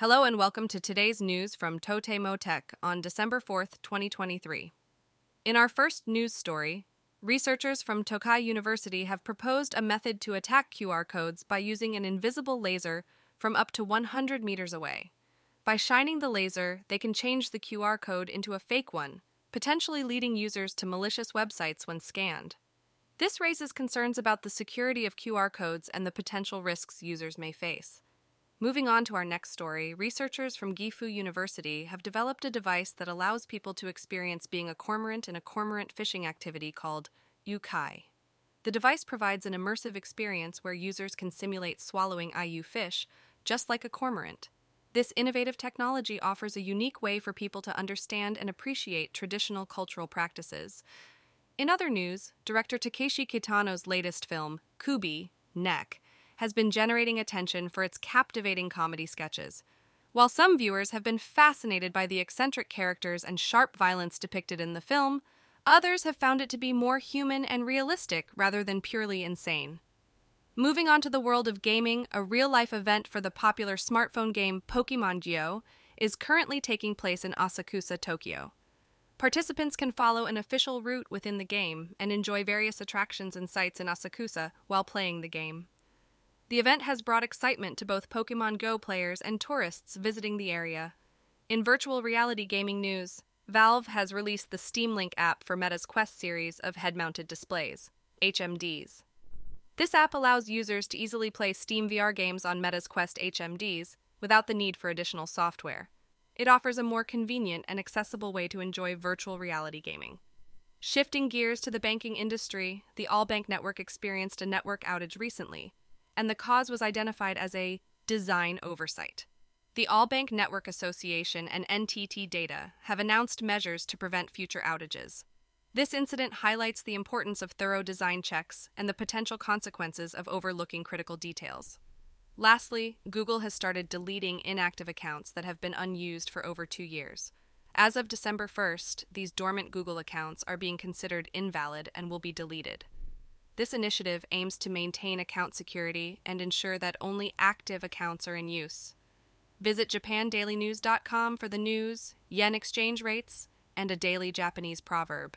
Hello and welcome to today's news from Totemo Tech on December 4th, 2023. In our first news story, researchers from Tokai University have proposed a method to attack QR codes by using an invisible laser from up to 100 meters away. By shining the laser, they can change the QR code into a fake one, potentially leading users to malicious websites when scanned. This raises concerns about the security of QR codes and the potential risks users may face. Moving on to our next story, researchers from Gifu University have developed a device that allows people to experience being a cormorant in a cormorant fishing activity called ukai. The device provides an immersive experience where users can simulate swallowing ayu fish, just like a cormorant. This innovative technology offers a unique way for people to understand and appreciate traditional cultural practices, in other news, director Takeshi Kitano's latest film, Kubi, Neck, has been generating attention for its captivating comedy sketches. While some viewers have been fascinated by the eccentric characters and sharp violence depicted in the film, others have found it to be more human and realistic rather than purely insane. Moving on to the world of gaming, a real life event for the popular smartphone game Pokemon Go is currently taking place in Asakusa, Tokyo. Participants can follow an official route within the game and enjoy various attractions and sights in Asakusa while playing the game. The event has brought excitement to both Pokemon Go players and tourists visiting the area. In virtual reality gaming news, Valve has released the Steam Link app for Meta's Quest series of head mounted displays, HMDs. This app allows users to easily play Steam VR games on Meta's Quest HMDs without the need for additional software. It offers a more convenient and accessible way to enjoy virtual reality gaming. Shifting gears to the banking industry, the Allbank network experienced a network outage recently, and the cause was identified as a design oversight. The Allbank Network Association and NTT Data have announced measures to prevent future outages. This incident highlights the importance of thorough design checks and the potential consequences of overlooking critical details. Lastly, Google has started deleting inactive accounts that have been unused for over two years. As of December 1st, these dormant Google accounts are being considered invalid and will be deleted. This initiative aims to maintain account security and ensure that only active accounts are in use. Visit japandailynews.com for the news, yen exchange rates, and a daily Japanese proverb.